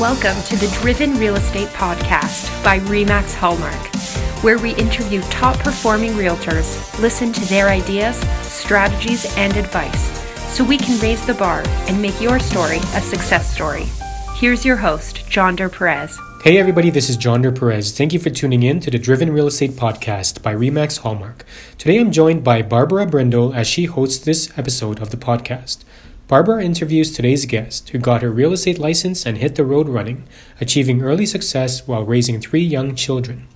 Welcome to the Driven Real Estate Podcast by REMAX Hallmark, where we interview top performing realtors, listen to their ideas, strategies, and advice so we can raise the bar and make your story a success story. Here's your host, Jonder Perez. Hey everybody, this is Jonder Perez. Thank you for tuning in to the Driven Real Estate Podcast by REMAX Hallmark. Today I'm joined by Barbara Brindle as she hosts this episode of the podcast. Barbara interviews today's guest, who got her real estate license and hit the road running, achieving early success while raising three young children.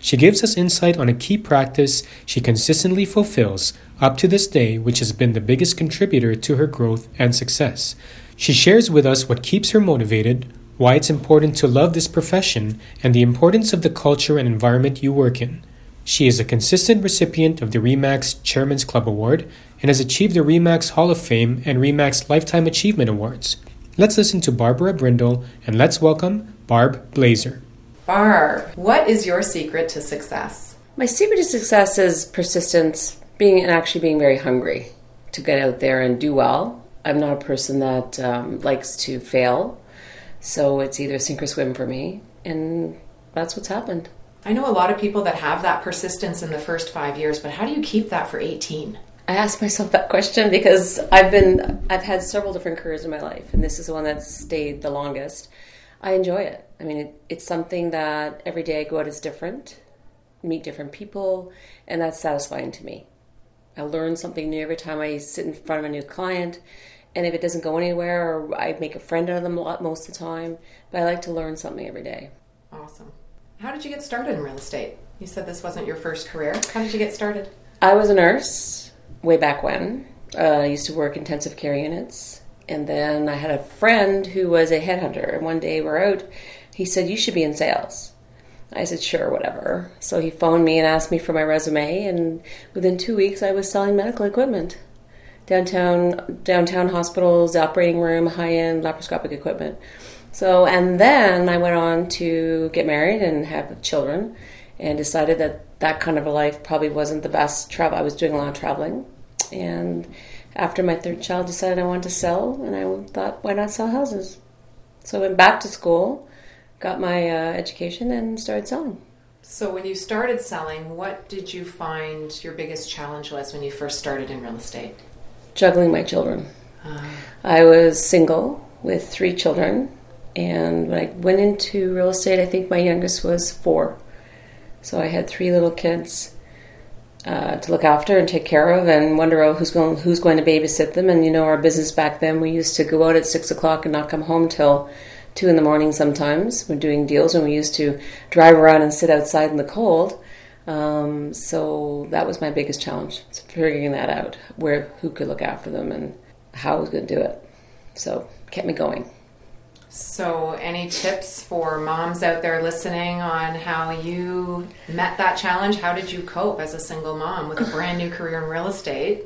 She gives us insight on a key practice she consistently fulfills up to this day, which has been the biggest contributor to her growth and success. She shares with us what keeps her motivated, why it's important to love this profession, and the importance of the culture and environment you work in. She is a consistent recipient of the REMAX Chairman's Club Award and has achieved the REMAX Hall of Fame and REMAX Lifetime Achievement Awards. Let's listen to Barbara Brindle and let's welcome Barb Blazer. Barb, what is your secret to success? My secret to success is persistence, being and actually being very hungry to get out there and do well. I'm not a person that um, likes to fail, so it's either sink or swim for me, and that's what's happened. I know a lot of people that have that persistence in the first five years, but how do you keep that for 18? I asked myself that question because I've been I've had several different careers in my life, and this is the one that's stayed the longest. I enjoy it. I mean, it, it's something that every day I go out is different, meet different people, and that's satisfying to me. I learn something new every time I sit in front of a new client, and if it doesn't go anywhere, or I make a friend out of them a lot most of the time, but I like to learn something every day. Awesome. How did you get started in real estate? You said this wasn't your first career. How did you get started? I was a nurse way back when. Uh, I used to work intensive care units. And then I had a friend who was a headhunter. And one day we're out, he said, You should be in sales. I said, Sure, whatever. So he phoned me and asked me for my resume. And within two weeks, I was selling medical equipment downtown downtown hospitals, operating room, high end laparoscopic equipment. So, and then I went on to get married and have children and decided that that kind of a life probably wasn't the best travel. I was doing a lot of traveling and after my third child decided I wanted to sell, and I thought, why not sell houses? So I went back to school, got my uh, education, and started selling. So when you started selling, what did you find your biggest challenge was when you first started in real estate? Juggling my children. Uh. I was single with three children, and when I went into real estate, I think my youngest was four. So I had three little kids uh, to look after and take care of, and wonder oh, who's going who's going to babysit them. And you know, our business back then, we used to go out at six o'clock and not come home till two in the morning. Sometimes we're doing deals, and we used to drive around and sit outside in the cold. Um, so that was my biggest challenge, figuring that out, where who could look after them and how I was going to do it. So kept me going. So, any tips for moms out there listening on how you met that challenge? How did you cope as a single mom with a brand new career in real estate?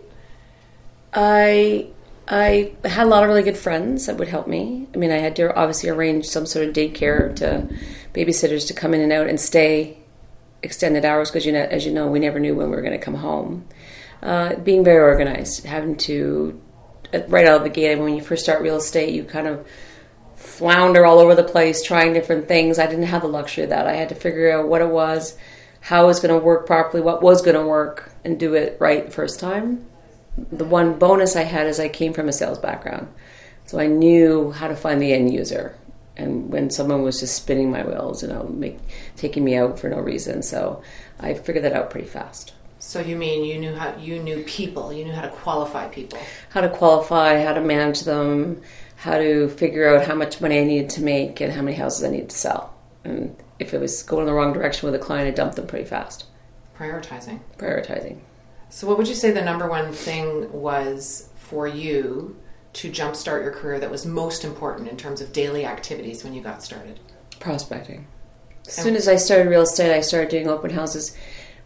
I I had a lot of really good friends that would help me. I mean, I had to obviously arrange some sort of daycare to babysitters to come in and out and stay extended hours because you know, as you know, we never knew when we were going to come home. Uh, being very organized, having to uh, right out of the gate when you first start real estate, you kind of flounder all over the place trying different things. I didn't have the luxury of that. I had to figure out what it was, how it was going to work properly, what was going to work, and do it right the first time. The one bonus I had is I came from a sales background. So I knew how to find the end user. And when someone was just spinning my wheels, you know, make, taking me out for no reason. So I figured that out pretty fast. So you mean you knew how you knew people, you knew how to qualify people, how to qualify, how to manage them, how to figure out how much money I needed to make and how many houses I needed to sell. And if it was going in the wrong direction with a client, I dumped them pretty fast. Prioritizing. Prioritizing. So, what would you say the number one thing was for you to jumpstart your career that was most important in terms of daily activities when you got started? Prospecting. As soon as I started real estate, I started doing open houses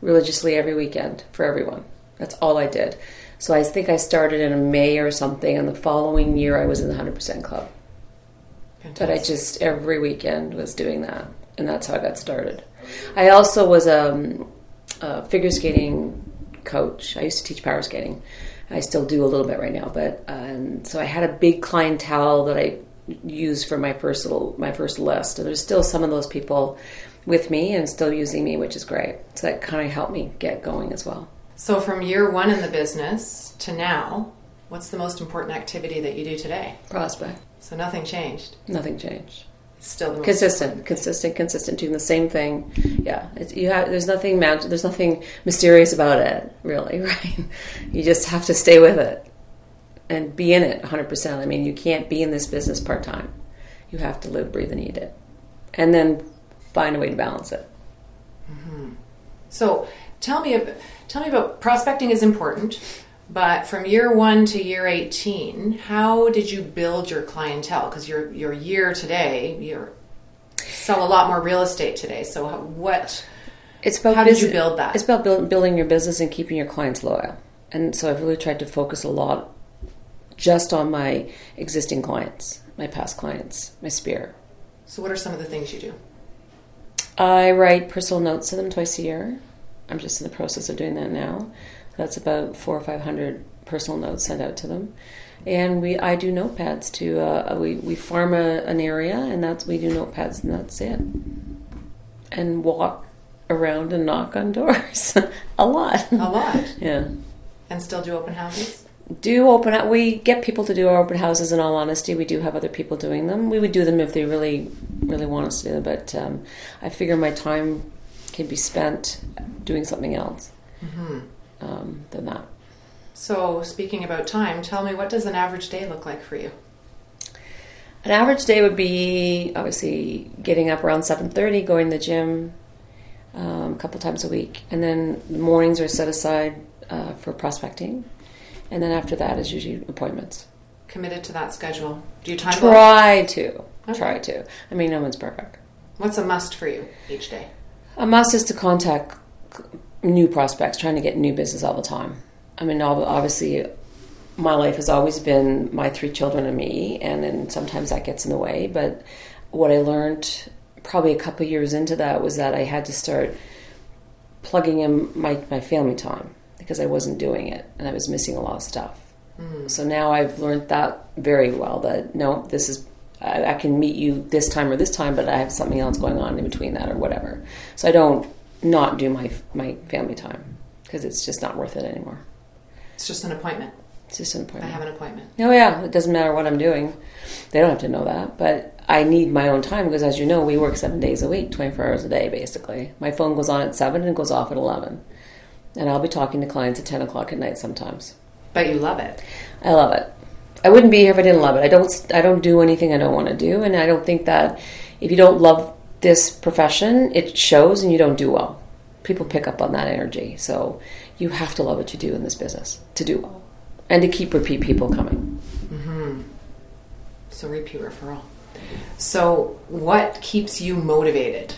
religiously every weekend for everyone. That's all I did. So I think I started in May or something, and the following year I was in the 100% club. Fantastic. But I just every weekend was doing that, and that's how I got started. I also was a, a figure skating coach. I used to teach power skating. I still do a little bit right now, but um, so I had a big clientele that I used for my personal my first list. And there's still some of those people with me and still using me, which is great. So that kind of helped me get going as well. So, from year one in the business to now, what's the most important activity that you do today? Prospect. So, nothing changed. Nothing changed. It's still the most consistent, consistent, consistent, doing the same thing. Yeah, it's, you have. There's nothing magic. There's nothing mysterious about it, really. Right? You just have to stay with it and be in it 100. percent I mean, you can't be in this business part time. You have to live, breathe, and eat it, and then find a way to balance it. Mm-hmm. So tell me, tell me about prospecting is important, but from year one to year eighteen, how did you build your clientele? Because your your year today, you sell a lot more real estate today. So how- what? It's about How did you build that? It's about build, building your business and keeping your clients loyal. And so I've really tried to focus a lot just on my existing clients, my past clients, my sphere. So what are some of the things you do? I write personal notes to them twice a year. I'm just in the process of doing that now. That's about four or five hundred personal notes sent out to them, and we I do notepads to uh, we we farm a, an area and that's we do notepads and that's it, and walk around and knock on doors a lot. A lot, yeah. and still do open houses. Do open we get people to do our open houses in all honesty we do have other people doing them we would do them if they really really want us to do them but um, I figure my time can be spent doing something else um, than that So speaking about time, tell me what does an average day look like for you? an average day would be obviously getting up around 7.30 going to the gym um, a couple times a week and then mornings are set aside uh, for prospecting and then after that is usually appointments Committed to that schedule? Do you time try to Okay. try to i mean no one's perfect What's a must for you each day? A must is to contact new prospects, trying to get new business all the time. I mean, obviously, my life has always been my three children and me, and then sometimes that gets in the way. But what I learned probably a couple years into that was that I had to start plugging in my, my family time because I wasn't doing it and I was missing a lot of stuff. Mm. So now I've learned that very well that no, this is I, I can meet you this time or this time, but I have something else going on in between that or whatever. So I don't not do my my family time because it's just not worth it anymore. It's just an appointment. It's just an appointment. I have an appointment. Oh yeah, it doesn't matter what I'm doing. They don't have to know that, but I need my own time because, as you know, we work seven days a week, 24 hours a day, basically. My phone goes on at seven and it goes off at 11, and I'll be talking to clients at 10 o'clock at night sometimes. But you love it. I love it. I wouldn't be here if I didn't love it. I don't. I don't do anything I don't want to do, and I don't think that if you don't love this profession, it shows, and you don't do well. People pick up on that energy, so you have to love what you do in this business to do well, and to keep repeat people coming. Mm-hmm. So repeat referral. So what keeps you motivated?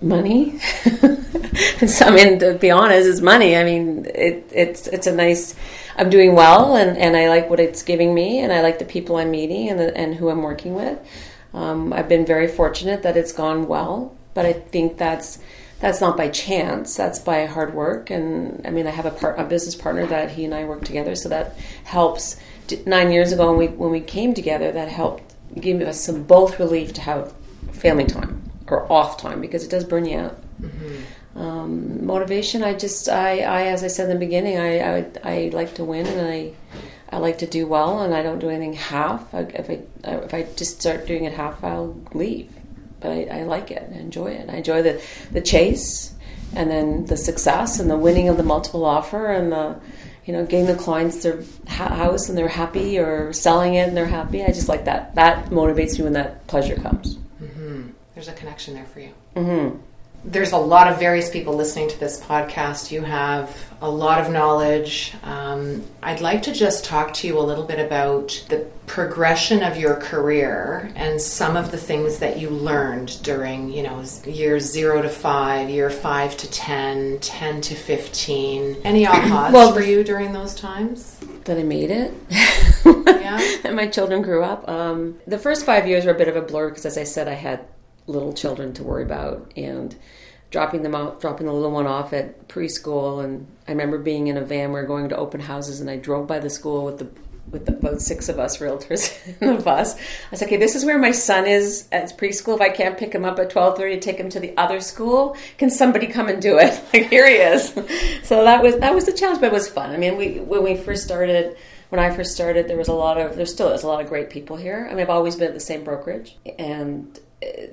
money. so, I mean, to be honest, it's money. I mean, it, it's it's a nice. I'm doing well, and, and I like what it's giving me, and I like the people I'm meeting and the, and who I'm working with. Um, I've been very fortunate that it's gone well, but I think that's that's not by chance. That's by hard work, and I mean, I have a part a business partner that he and I work together, so that helps. Nine years ago, when we when we came together, that helped give us some both relief to have family time or off time because it does burn you out. Um, motivation, I just, I, I, as I said in the beginning, I, I, I like to win and I, I like to do well and I don't do anything half. I, if I, if I just start doing it half, I'll leave. But I, I like it, I enjoy it. I enjoy the, the chase and then the success and the winning of the multiple offer and the, you know, getting the clients their ha- house and they're happy or selling it and they're happy. I just like that. That motivates me when that pleasure comes. There's a connection there for you. Mm-hmm. There's a lot of various people listening to this podcast. You have a lot of knowledge. Um, I'd like to just talk to you a little bit about the progression of your career and some of the things that you learned during, you know, year zero to five, year five to 10, 10 to 15. Any ahas Well, for you during those times? That I made it. Yeah. and my children grew up. Um, the first five years were a bit of a blur because, as I said, I had little children to worry about and dropping them out, dropping the little one off at preschool. And I remember being in a van. We were going to open houses, and I drove by the school with the with about six of us realtors in the bus. I was like, okay, this is where my son is at preschool. If I can't pick him up at twelve thirty to take him to the other school, can somebody come and do it? Like here he is. so that was that was the challenge, but it was fun. I mean, we when we first started. When I first started, there was a lot of there still is a lot of great people here. I mean, I've always been at the same brokerage, and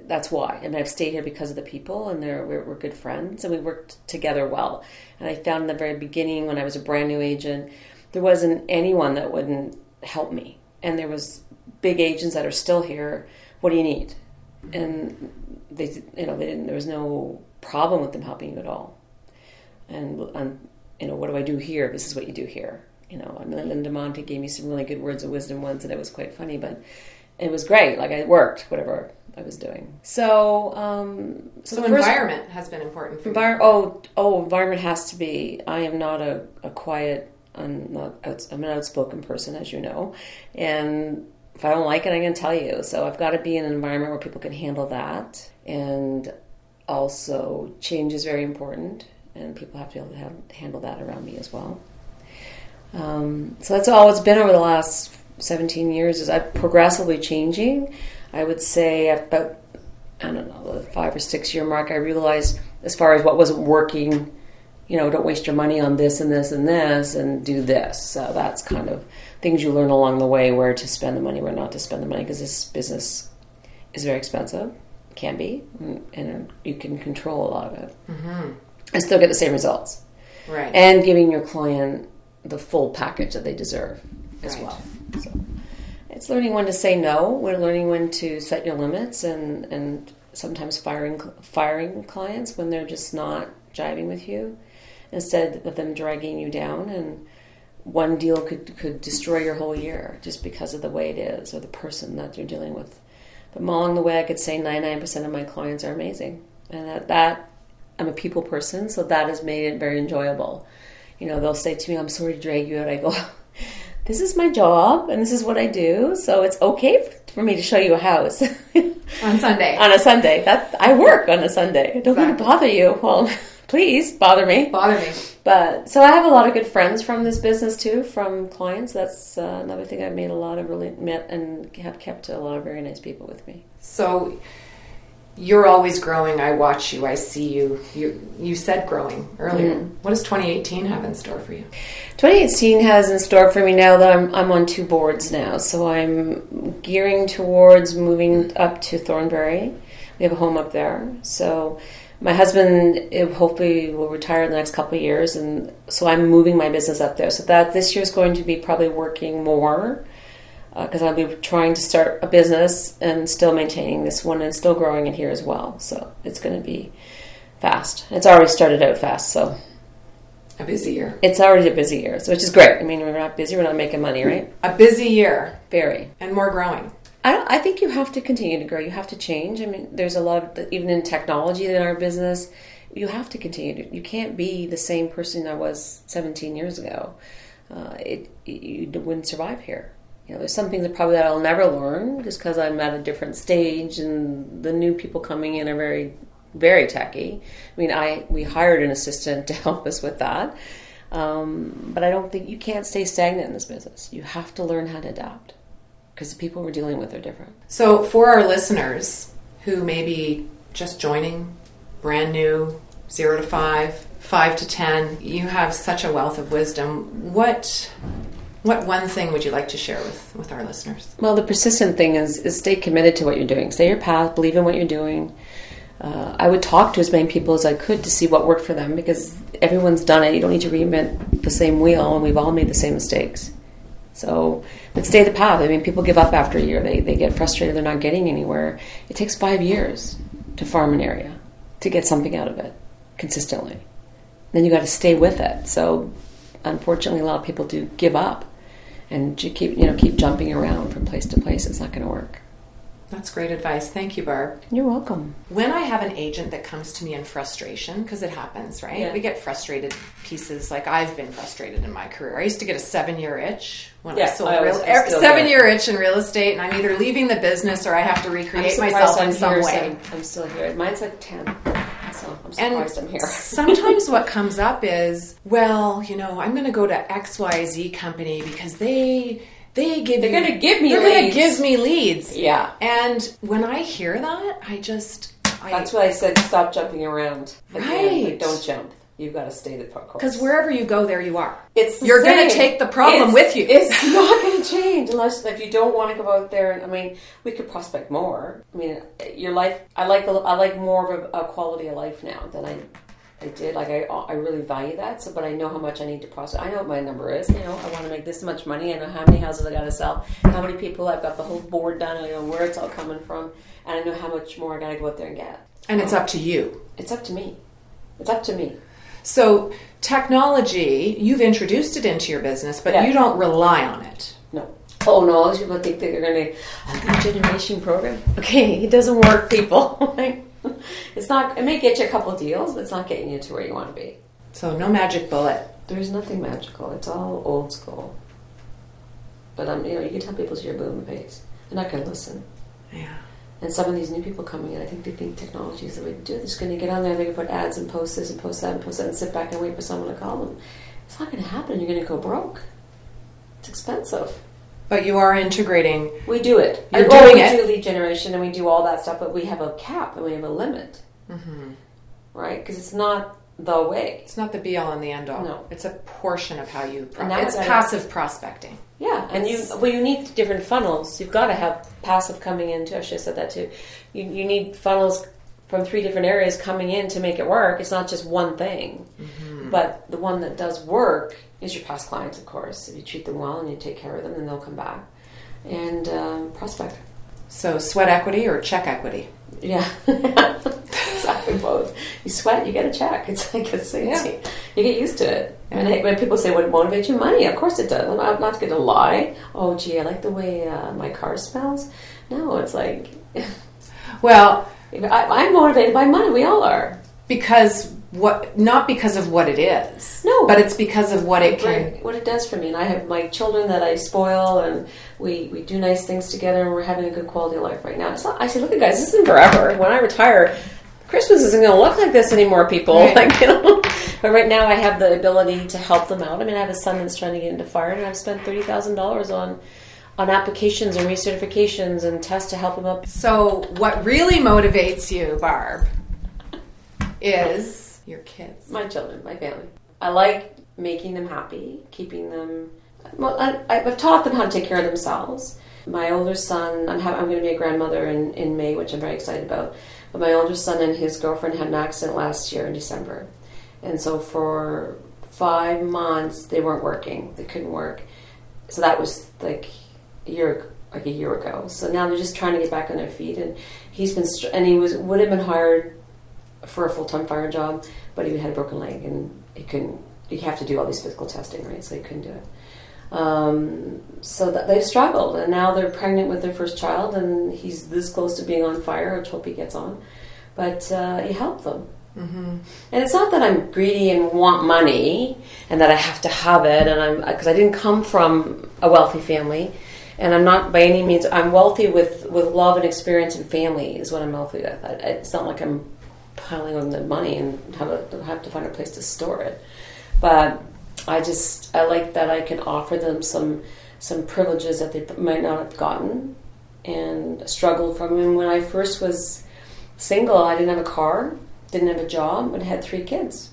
that's why. I mean, I've stayed here because of the people, and they're, we're, we're good friends, and we worked together well. And I found in the very beginning, when I was a brand new agent, there wasn't anyone that wouldn't help me. And there was big agents that are still here. What do you need? And they, you know, they didn't. There was no problem with them helping you at all. And, and you know, what do I do here? This is what you do here. You know, mean, Linda Monte gave me some really good words of wisdom once, and it was quite funny, but it was great. Like I worked, whatever I was doing. So, um, so, so the environment has been important for envir-. Oh, oh, environment has to be. I am not a, a quiet. I'm not. I'm an outspoken person, as you know, and if I don't like it, I'm going to tell you. So I've got to be in an environment where people can handle that, and also change is very important, and people have to be able to have, handle that around me as well. Um, so that's all it's been over the last 17 years. Is I'm progressively changing I would say about I don't know the five or six year mark, I realized as far as what wasn't working, you know, don't waste your money on this and this and this, and do this. So that's kind of things you learn along the way where to spend the money, where not to spend the money, because this business is very expensive, can be, and you can control a lot of it, mm-hmm. and still get the same results. Right. And giving your client the full package that they deserve as right. well. So it's learning when to say no. We're learning when to set your limits, and and sometimes firing firing clients when they're just not jiving with you, instead of them dragging you down. And one deal could could destroy your whole year just because of the way it is or the person that you're dealing with. But along the way, I could say 99% of my clients are amazing, and that that I'm a people person, so that has made it very enjoyable. You know, they'll say to me, "I'm sorry to drag you out." I go this is my job and this is what I do, so it's okay for me to show you a house on Sunday. on a Sunday, that I work on a Sunday. I don't exactly. want to bother you. Well, please bother me. Bother me. But so I have a lot of good friends from this business too, from clients. That's uh, another thing I've made a lot of really met and have kept a lot of very nice people with me. So you're always growing. I watch you. I see you. You you said growing earlier. Mm. What does 2018 have in store for you? 2018 has in store for me now that I'm I'm on two boards now. So I'm gearing towards moving up to Thornbury. We have a home up there. So my husband hopefully will retire in the next couple of years, and so I'm moving my business up there. So that this year is going to be probably working more because uh, I'll be trying to start a business and still maintaining this one and still growing it here as well. So it's going to be fast. It's already started out fast, so a busy year. It's already a busy year, so which is great. I mean, we're not busy; we're not making money, right? A busy year, very, and more growing. I, I think you have to continue to grow. You have to change. I mean, there's a lot of even in technology in our business. You have to continue. To, you can't be the same person I was 17 years ago. Uh, it, you wouldn't survive here you know, there's some things that probably that I'll never learn just because I'm at a different stage, and the new people coming in are very, very techy. I mean, I we hired an assistant to help us with that, um, but I don't think you can't stay stagnant in this business. You have to learn how to adapt because the people we're dealing with are different. So, for our listeners who may be just joining, brand new, zero to five, five to ten, you have such a wealth of wisdom. What what one thing would you like to share with, with our listeners? Well, the persistent thing is, is stay committed to what you're doing. Stay your path, believe in what you're doing. Uh, I would talk to as many people as I could to see what worked for them because everyone's done it. You don't need to reinvent the same wheel, and we've all made the same mistakes. So, but stay the path. I mean, people give up after a year. They, they get frustrated. They're not getting anywhere. It takes five years to farm an area to get something out of it consistently. Then you got to stay with it. So, unfortunately, a lot of people do give up and you keep you know keep jumping around from place to place. It's not going to work. That's great advice. Thank you, Barb. You're welcome. When I have an agent that comes to me in frustration, because it happens, right? Yeah. We get frustrated pieces. Like I've been frustrated in my career. I used to get a seven-year itch when yeah, I sold I real seven-year itch in real estate, and I'm either leaving the business or I have to recreate myself in some way. I'm still here. Mine's like ten so I'm surprised and I'm here. sometimes what comes up is, well, you know, I'm going to go to XYZ company because they they give They're you, gonna give me they're gonna leads. give me leads. Yeah. And when I hear that, I just I, That's why I said stop jumping around. Right. like, don't jump. You've got to stay the course. because wherever you go, there you are. it's you're gonna take the problem It's- with you. It's not change unless if you don't want to go out there. And I mean, we could prospect more. I mean, your life. I like. a- I like more of a, a quality of life now than I. I did like I. I really value that. So, but I know how much I need to prospect. I know what my number is. You know, I want to make this much money. I know how many houses I got to sell. How many people I've got the whole board done. I know where it's all coming from, and I know how much more I got to go out there and get. and it's up to you. It's up to me. It's up to me. So technology, you've introduced it into your business, but Yeah. you don't rely on it. Oh no, those people think that they're going to a lead generation program. Okay, it doesn't work, people. It's not. It may get you a couple deals, but it's not getting you to where you want to be. So no magic bullet. There's nothing magical. It's all old school. But um, you know, you can tell people to your boom pace. They're not going to listen. Yeah. And some of these new people coming in, I think they think technology is the way to do it. They're just going to get on there, and they're going to put ads and post this and post that and post that and sit back and wait for someone to call them. It's not going to happen. You're going to go broke. It's expensive. But you are integrating. We do it. You're oh, doing we it. do lead generation and we do all that stuff, but we have a cap and we have a limit, Mm-hmm. right? Because it's not the way. It's not the be all and the end all. No. It's a portion of how you. Pro- it's passive prospecting. Yeah, and you well, you need different funnels. You've got to have passive coming in too. I should have said that too. You you need funnels from three different areas coming in to make it work. It's not just one thing. But the one that does work is your past clients, of course. If you treat them well and you take care of them, then they'll come back and um, prospect. So sweat equity or check equity. Yeah, exactly both. You sweat, you get a check. It's like it's, Yeah. you get used to it. And I- when people say what motivates you, money. Of course it does. I'm not, not going to lie. Oh, gee, I like the way uh, my car smells. No, it's like Well, I, I'm motivated by money. We all are. because what? Not because of what it is. No. but it's because of what it can. What it does for me. And I have my children that I spoil, and we, we do nice things together, and we're having a good quality of life right now. It's not, I say, look at guys, this isn't forever. When I retire, Christmas isn't going to look like this anymore, people. Right. Like you know. But right now, I have the ability to help them out. I mean, I have a son that's trying to get into fire, and I've spent thirty thousand dollars on on applications and recertifications and tests to help him up. So what really motivates you, Barb, is your kids. My children, my family. I like making them happy, keeping them. Well, I, I've taught them how to take care of themselves. My older son, I'm, ha- I'm going to be a grandmother in, in May, which I'm very excited about. But my older son and his girlfriend had an accident last year in December. And so for five months, they weren't working. They couldn't work. So that was like a year, like a year ago. So now they're just trying to get back on their feet. And he's been, and he was would have been hired for a full time fire job, but he had a broken leg and he couldn't. You have to do all these physical testing, right? So he couldn't do it. Um, so that they've struggled, and now they're pregnant with their first child, and he's this close to being on fire. Which hope he gets on, but uh, he helped them. Mm-hmm. And it's not that I'm greedy and want money and that I have to have it, and I'm because I didn't come from a wealthy family, and I'm not by any means. I'm wealthy with with love and experience and family is what I'm wealthy with. I, it's not like I'm piling on the money and have a, have to find a place to store it, but I just I like that I can offer them some some privileges that they might not have gotten and struggled from. And when I first was single, I didn't have a car didn't have a job, but had three kids.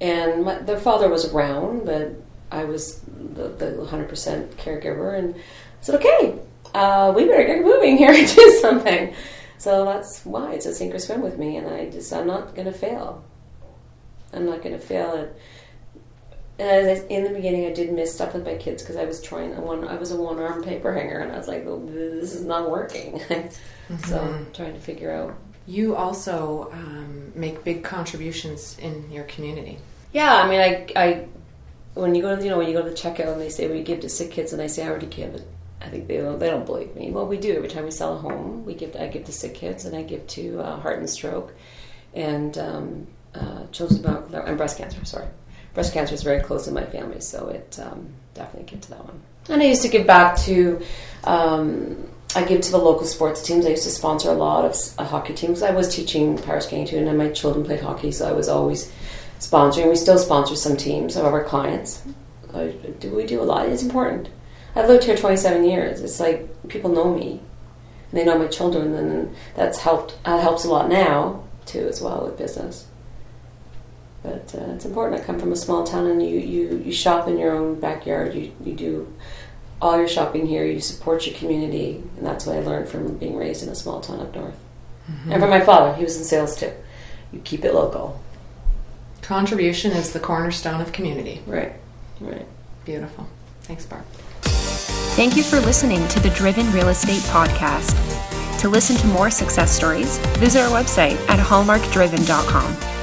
And my, their father was around, but I was the, the 100% caregiver. And I said, okay, uh, we better get moving here and do something. So that's why it's a sink or swim with me. And I just, I'm not going to fail. I'm not going to fail. And as I- in the beginning, I did miss stuff with my kids because I was trying. I one, I was a one-arm paper hanger, and I was like, well, "This is not working." so I'm trying to figure out You also um, make big contributions in your community. Yeah, I mean, I, I, when you go to, you know, when you go to the checkout and they say, "Well, you give to sick kids," and I say, "I already give it." I think they don't, they don't believe me. Well, we do every time we sell a home. We give, I give to sick kids, and I give to uh, heart and stroke, and um, uh, children's and breast cancer. Sorry, breast cancer is very close in my family, so it um, definitely get to that one. And I used to give back to. Um, I give to the local sports teams. I used to sponsor a lot of uh, hockey teams. I was teaching power skating too, and my children played hockey, so I was always sponsoring. We still sponsor some teams of our clients. Do we do a lot? It's important. I've lived here 27 years. It's like people know me, and they know my children, and that's helped. Uh, helps a lot now too, as well with business. But uh, it's important. I come from a small town, and you, you, you shop in your own backyard. You you do all your shopping here. You support your community, and that's what I learned from being raised in a small town up north. Mm-hmm. And from my father, he was in sales too. You keep it local. Contribution is the cornerstone of community. Right. Right. Beautiful. Thanks, Barb. Thank you for listening to the Driven Real Estate Podcast. To listen to more success stories, visit our website at hallmarkdriven.com.